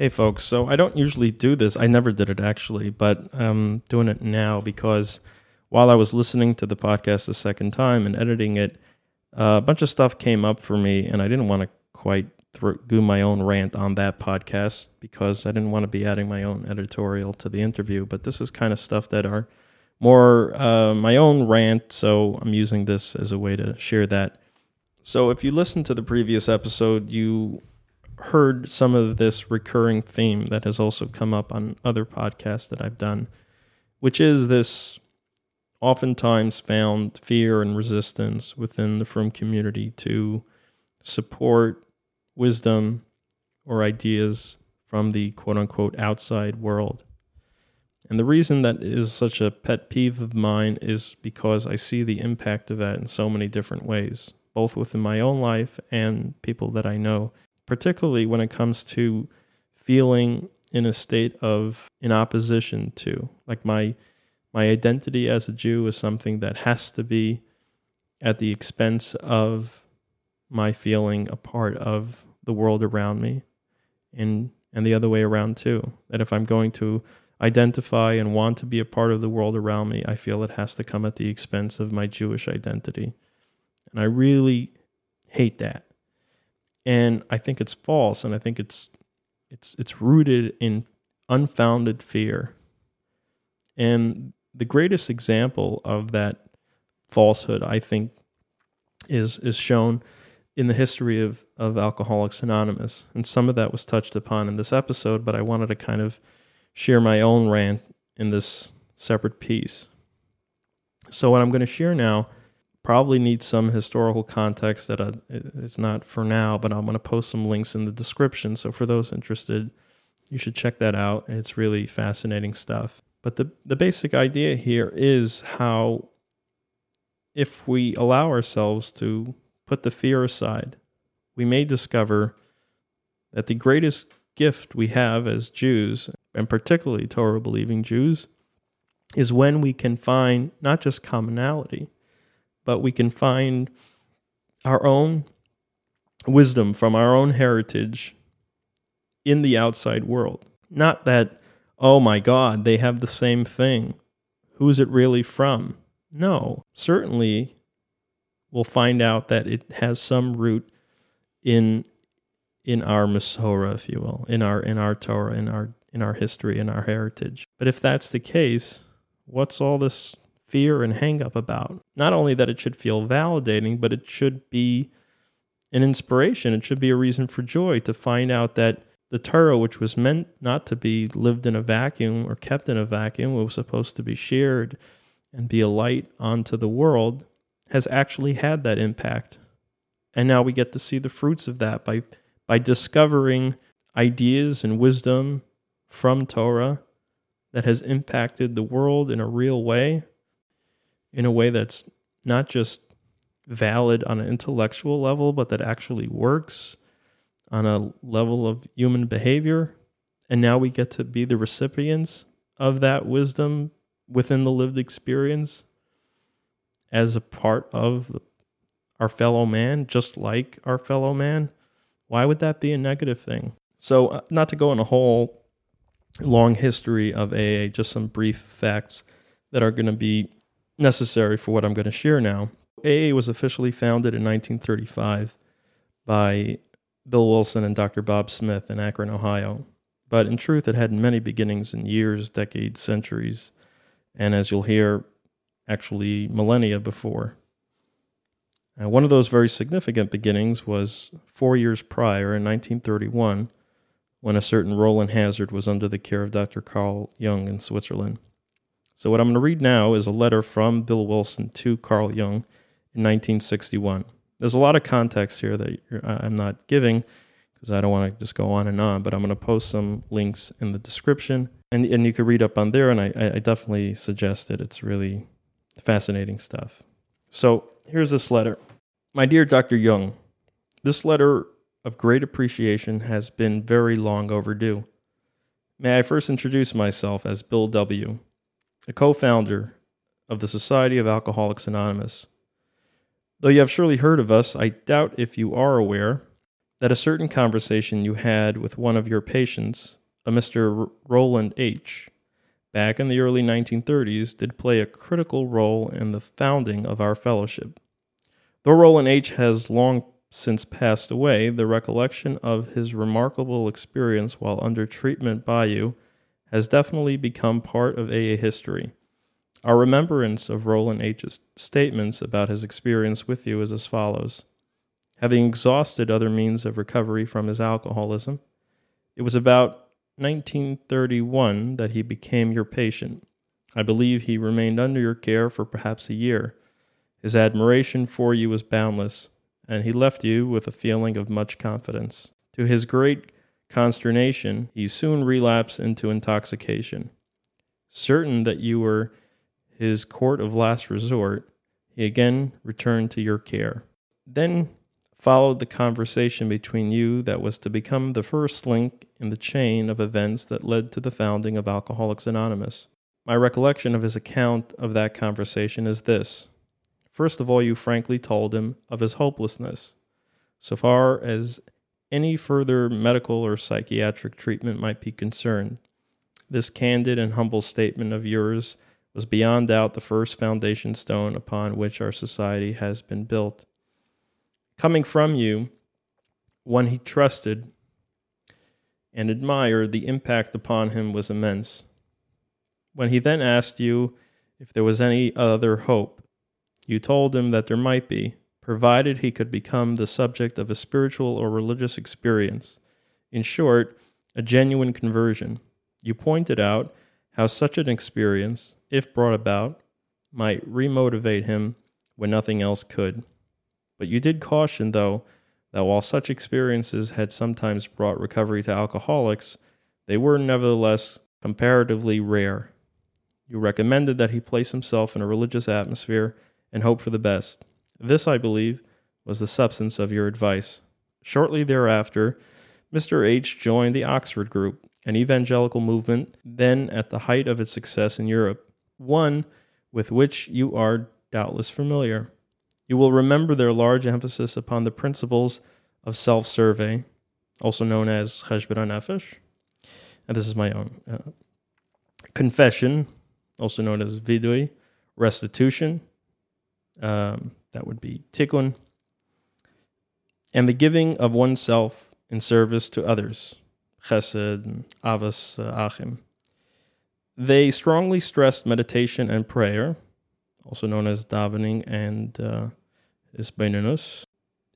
Hey, folks. So I don't usually do this. I never did it actually, but I'm doing it now because while I was listening to the podcast the second time and editing it, uh, a bunch of stuff came up for me, and I didn't want to quite do my own rant on that podcast because I didn't want to be adding my own editorial to the interview. But this is kind of stuff that are more uh, my own rant, so I'm using this as a way to share that. So if you listen to the previous episode, you heard some of this recurring theme that has also come up on other podcasts that I've done, which is this oftentimes found fear and resistance within the frum community to support wisdom or ideas from the quote unquote outside world. And the reason that is such a pet peeve of mine is because I see the impact of that in so many different ways, both within my own life and people that I know, particularly when it comes to feeling in a state of in opposition to like my my identity as a Jew is something that has to be at the expense of my feeling a part of the world around me and and the other way around too. That if i'm going to identify and want to be a part of the world around me i feel it has to come at the expense of my jewish identity. And i really hate that and i think it's false and i think it's it's it's rooted in unfounded fear and the greatest example of that falsehood i think is is shown in the history of, of Alcoholics Anonymous. And some of that was touched upon in this episode, but I wanted to kind of share my own rant in this separate piece. So, what I'm going to share now probably needs some historical context that uh, I, it's not for now, but I'm going to post some links in the description. So, for those interested, you should check that out. It's really fascinating stuff. But the, the basic idea here is how, if we allow ourselves to put the fear aside, we may discover that the greatest gift we have as Jews, and particularly Torah believing Jews, is when we can find not just commonality, but we can find our own wisdom from our own heritage in the outside world. Not that, oh my God, they have the same thing. Who is it really from? No, certainly we'll find out that it has some root in in our Masorah, if you will, in our in our Torah, in our in our history, in our heritage. But if that's the case, what's all this fear and hang up about? Not only that it should feel validating, but it should be an inspiration. It should be a reason for joy to find out that the Torah, which was meant not to be lived in a vacuum or kept in a vacuum, it was supposed to be shared and be a light onto the world, has actually had that impact. And now we get to see the fruits of that by by discovering ideas and wisdom from Torah that has impacted the world in a real way, in a way that's not just valid on an intellectual level, but that actually works on a level of human behavior. And now we get to be the recipients of that wisdom within the lived experience as a part of our fellow man, just like our fellow man, why would that be a negative thing? So, uh, not to go in a whole long history of AA, just some brief facts that are going to be necessary for what I'm going to share now. AA was officially founded in 1935 by Bill Wilson and Dr. Bob Smith in Akron, Ohio. But in truth, it had many beginnings in years, decades, centuries. And as you'll hear, actually millennia before. And one of those very significant beginnings was four years prior in 1931 when a certain Roland Hazard was under the care of Dr. Carl Jung in Switzerland. So, what I'm going to read now is a letter from Bill Wilson to Carl Jung in 1961. There's a lot of context here that I'm not giving because I don't want to just go on and on, but I'm going to post some links in the description and, and you can read up on there. And I, I definitely suggest it. It's really Fascinating stuff. So here's this letter. My dear Dr. Jung, this letter of great appreciation has been very long overdue. May I first introduce myself as Bill W., a co founder of the Society of Alcoholics Anonymous. Though you have surely heard of us, I doubt if you are aware that a certain conversation you had with one of your patients, a Mr. Roland H., back in the early 1930s, did play a critical role in the founding of our fellowship. Though Roland H. has long since passed away, the recollection of his remarkable experience while under treatment by you has definitely become part of AA history. Our remembrance of Roland H.'s statements about his experience with you is as follows. Having exhausted other means of recovery from his alcoholism, it was about 1931 that he became your patient. I believe he remained under your care for perhaps a year. His admiration for you was boundless, and he left you with a feeling of much confidence. To his great consternation, he soon relapsed into intoxication. Certain that you were his court of last resort, he again returned to your care. Then followed the conversation between you that was to become the first link in the chain of events that led to the founding of Alcoholics Anonymous. My recollection of his account of that conversation is this. First of all, you frankly told him of his hopelessness. So far as any further medical or psychiatric treatment might be concerned, this candid and humble statement of yours was beyond doubt the first foundation stone upon which our society has been built. Coming from you, one he trusted and admired, the impact upon him was immense. When he then asked you if there was any other hope, you told him that there might be, provided he could become the subject of a spiritual or religious experience. In short, a genuine conversion. You pointed out how such an experience, if brought about, might remotivate him when nothing else could. But you did caution, though, that while such experiences had sometimes brought recovery to alcoholics, they were nevertheless comparatively rare. You recommended that he place himself in a religious atmosphere and hope for the best. This, I believe, was the substance of your advice. Shortly thereafter, Mr. H. joined the Oxford Group, an evangelical movement then at the height of its success in Europe one with which you are doubtless familiar. You will remember their large emphasis upon the principles of self survey, also known as Cheshbon Nefesh, and this is my own uh, confession, also known as vidui, restitution, um, that would be tikkun, and the giving of oneself in service to others, chesed avos uh, achim. They strongly stressed meditation and prayer, also known as davening and uh.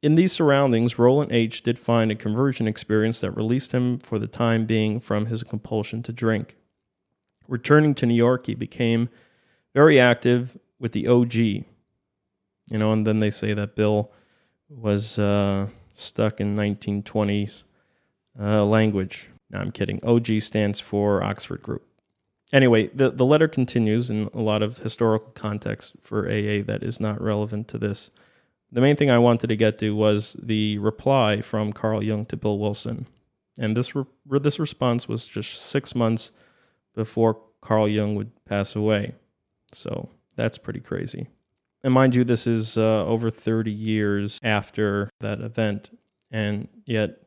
In these surroundings, Roland H. did find a conversion experience that released him for the time being from his compulsion to drink. Returning to New York, he became very active with the OG. You know, and then they say that Bill was uh, stuck in 1920s uh, language. No, I'm kidding. OG stands for Oxford Group anyway, the, the letter continues in a lot of historical context for AA that is not relevant to this. The main thing I wanted to get to was the reply from Carl Jung to Bill Wilson. And this, re- this response was just six months before Carl Jung would pass away. So that's pretty crazy. And mind you, this is uh, over 30 years after that event. And yet,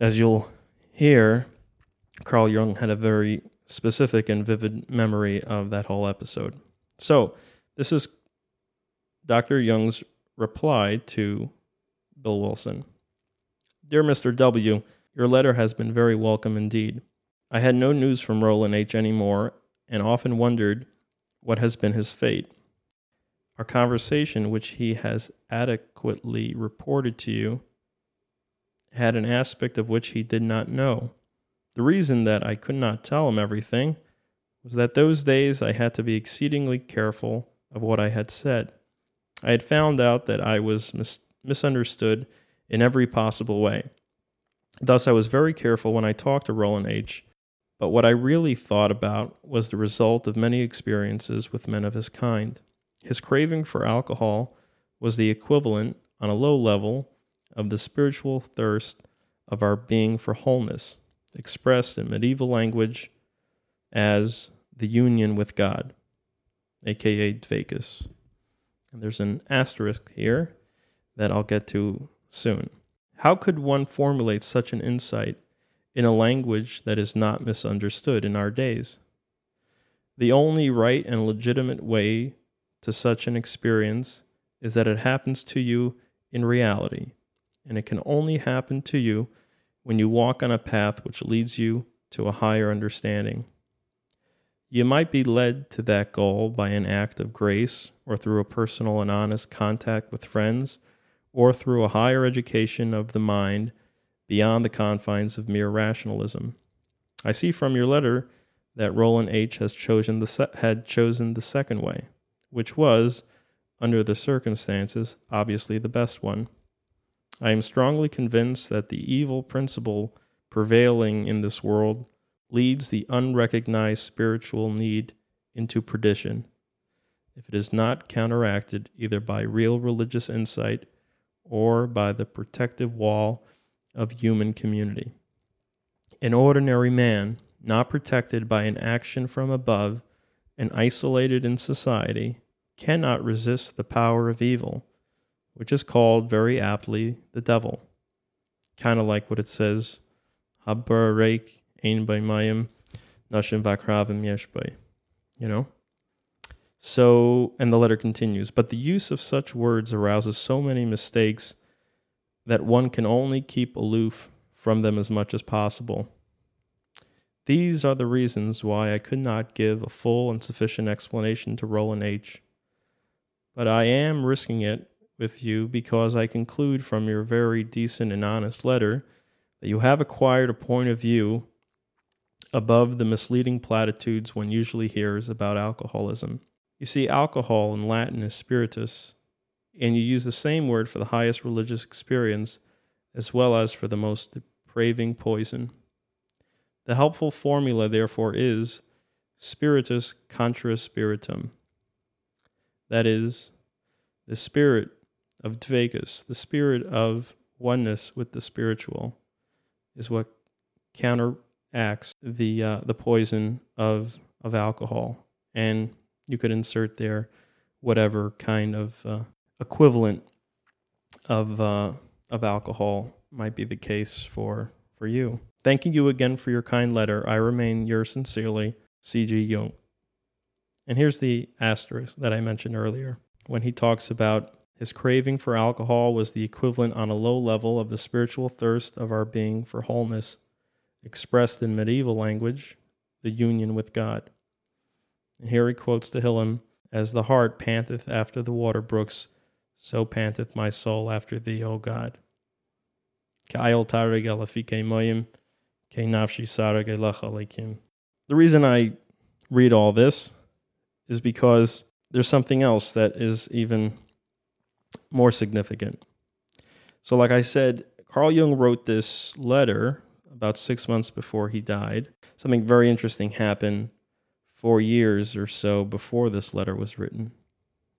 as you'll hear, Carl Jung had a very specific and vivid memory of that whole episode. So, this is Dr. Jung's reply to Bill Wilson Dear Mr. W., your letter has been very welcome indeed. I had no news from Roland H. anymore and often wondered what has been his fate. Our conversation, which he has adequately reported to you, had an aspect of which he did not know. The reason that I could not tell him everything was that those days I had to be exceedingly careful of what I had said. I had found out that I was mis- misunderstood in every possible way. Thus, I was very careful when I talked to Roland H. But what I really thought about was the result of many experiences with men of his kind. His craving for alcohol was the equivalent, on a low level, of the spiritual thirst of our being for wholeness expressed in medieval language as the union with God, aka Dveikus. And there's an asterisk here that I'll get to soon. How could one formulate such an insight in a language that is not misunderstood in our days? The only right and legitimate way to such an experience is that it happens to you in reality, and it can only happen to you when you walk on a path which leads you to a higher understanding. You might be led to that goal by an act of grace or through a personal and honest contact with friends or through a higher education of the mind beyond the confines of mere rationalism. I see from your letter that Roland H. has chosen the se- had chosen the second way, which was, under the circumstances, obviously the best one. I am strongly convinced that the evil principle prevailing in this world leads the unrecognized spiritual need into perdition if it is not counteracted either by real religious insight or by the protective wall of human community. An ordinary man, not protected by an action from above and isolated in society, cannot resist the power of evil, which is called very aptly the devil. Kind of like what it says, Habar reik ein by mayim nashim vakravim yeshbay. You know? So, and the letter continues, but the use of such words arouses so many mistakes that one can only keep aloof from them as much as possible. These are the reasons why I could not give a full and sufficient explanation to Roland H. But I am risking it with you because I conclude from your very decent and honest letter that you have acquired a point of view above the misleading platitudes one usually hears about alcoholism. You see, alcohol in Latin is spiritus, and you use the same word for the highest religious experience as well as for the most depraving poison. The helpful formula, therefore, is spiritus contra spiritum. That is, the spirit of Dveikus, the spirit of oneness with the spiritual, is what counteracts the uh, the poison of of alcohol. And you could insert there whatever kind of uh, equivalent of uh, of alcohol might be the case for for you. Thanking you again for your kind letter. I remain yours sincerely, C.G. Jung. And here's the asterisk that I mentioned earlier when he talks about his craving for alcohol was the equivalent on a low level of the spiritual thirst of our being for wholeness, expressed in medieval language, the union with God. And here he quotes Tehillim, As the hart panteth after the water brooks, so panteth my soul after thee, O God. The reason I read all this is because there's something else that is even more significant. So, like I said, Carl Jung wrote this letter about six months before he died. Something very interesting happened four years or so before this letter was written.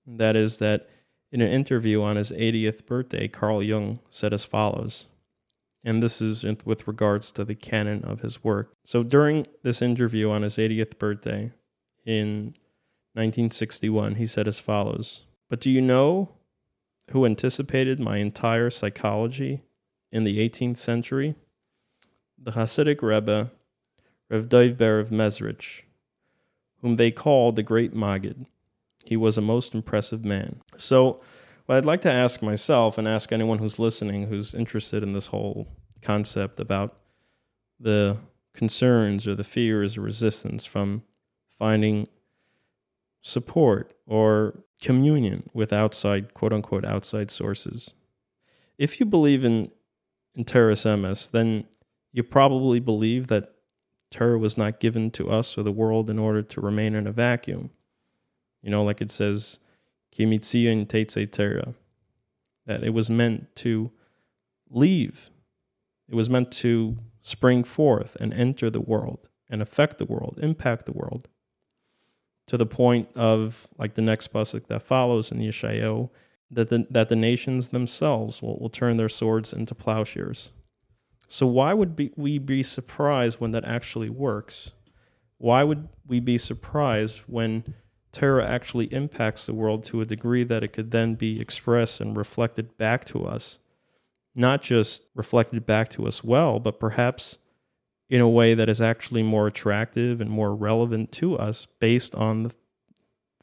That is, that in an interview on his 80th birthday, Carl Jung said as follows, and this is with regards to the canon of his work. So during this interview on his 80th birthday in 1961, he said as follows But do you know who anticipated my entire psychology in the 18th century? The Hasidic Rebbe, Reb Dov of Mezrich, whom they called the Great Maggid. He was a most impressive man. So, what I'd like to ask myself and ask anyone who's listening who's interested in this whole concept about the concerns or the fears or resistance from finding support or communion with outside, quote unquote, outside sources. If you believe in, in Teres MS, then you probably believe that Torah was not given to us or the world in order to remain in a vacuum. You know, like it says, Kimitzion Teitze Torah, that it was meant to leave. It was meant to spring forth and enter the world and affect the world, impact the world, to the point of, like the next pasuk that follows in Yeshayahu, that the, that the nations themselves will, will turn their swords into plowshares. So why would be, we be surprised when that actually works? Why would we be surprised when Torah actually impacts the world to a degree that it could then be expressed and reflected back to us not just reflected back to us well, but perhaps in a way that is actually more attractive and more relevant to us based on the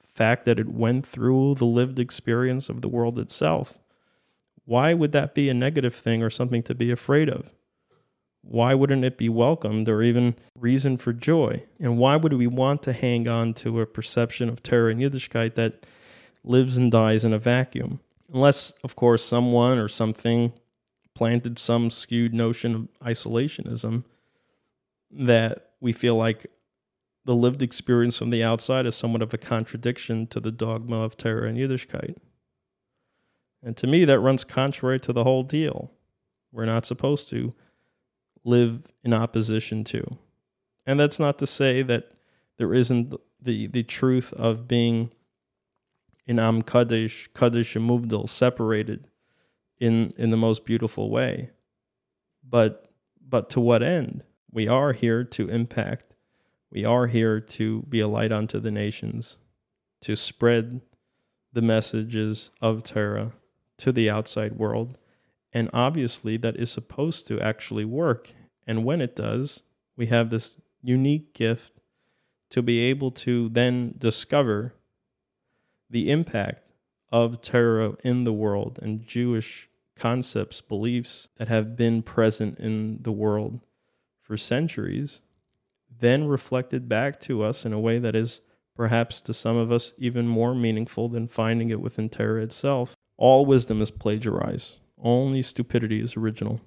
fact that it went through the lived experience of the world itself. Why would that be a negative thing or something to be afraid of? Why wouldn't it be welcomed or even reason for joy? And why would we want to hang on to a perception of Torah and Yiddishkeit that lives and dies in a vacuum? Unless, of course, someone or something planted some skewed notion of isolationism that we feel like the lived experience from the outside is somewhat of a contradiction to the dogma of Torah and Yiddishkeit. And to me, that runs contrary to the whole deal. We're not supposed to live in opposition to. And that's not to say that there isn't the, the truth of being in Am Kadosh, Kadosh and separated in, in the most beautiful way. But, but to what end? We are here to impact. We are here to be a light unto the nations, to spread the messages of Torah to the outside world. And obviously, that is supposed to actually work. And when it does, we have this unique gift to be able to then discover the impact of Torah in the world and Jewish concepts, beliefs that have been present in the world for centuries, then reflected back to us in a way that is perhaps to some of us even more meaningful than finding it within Torah itself. All wisdom is plagiarized, only stupidity is original.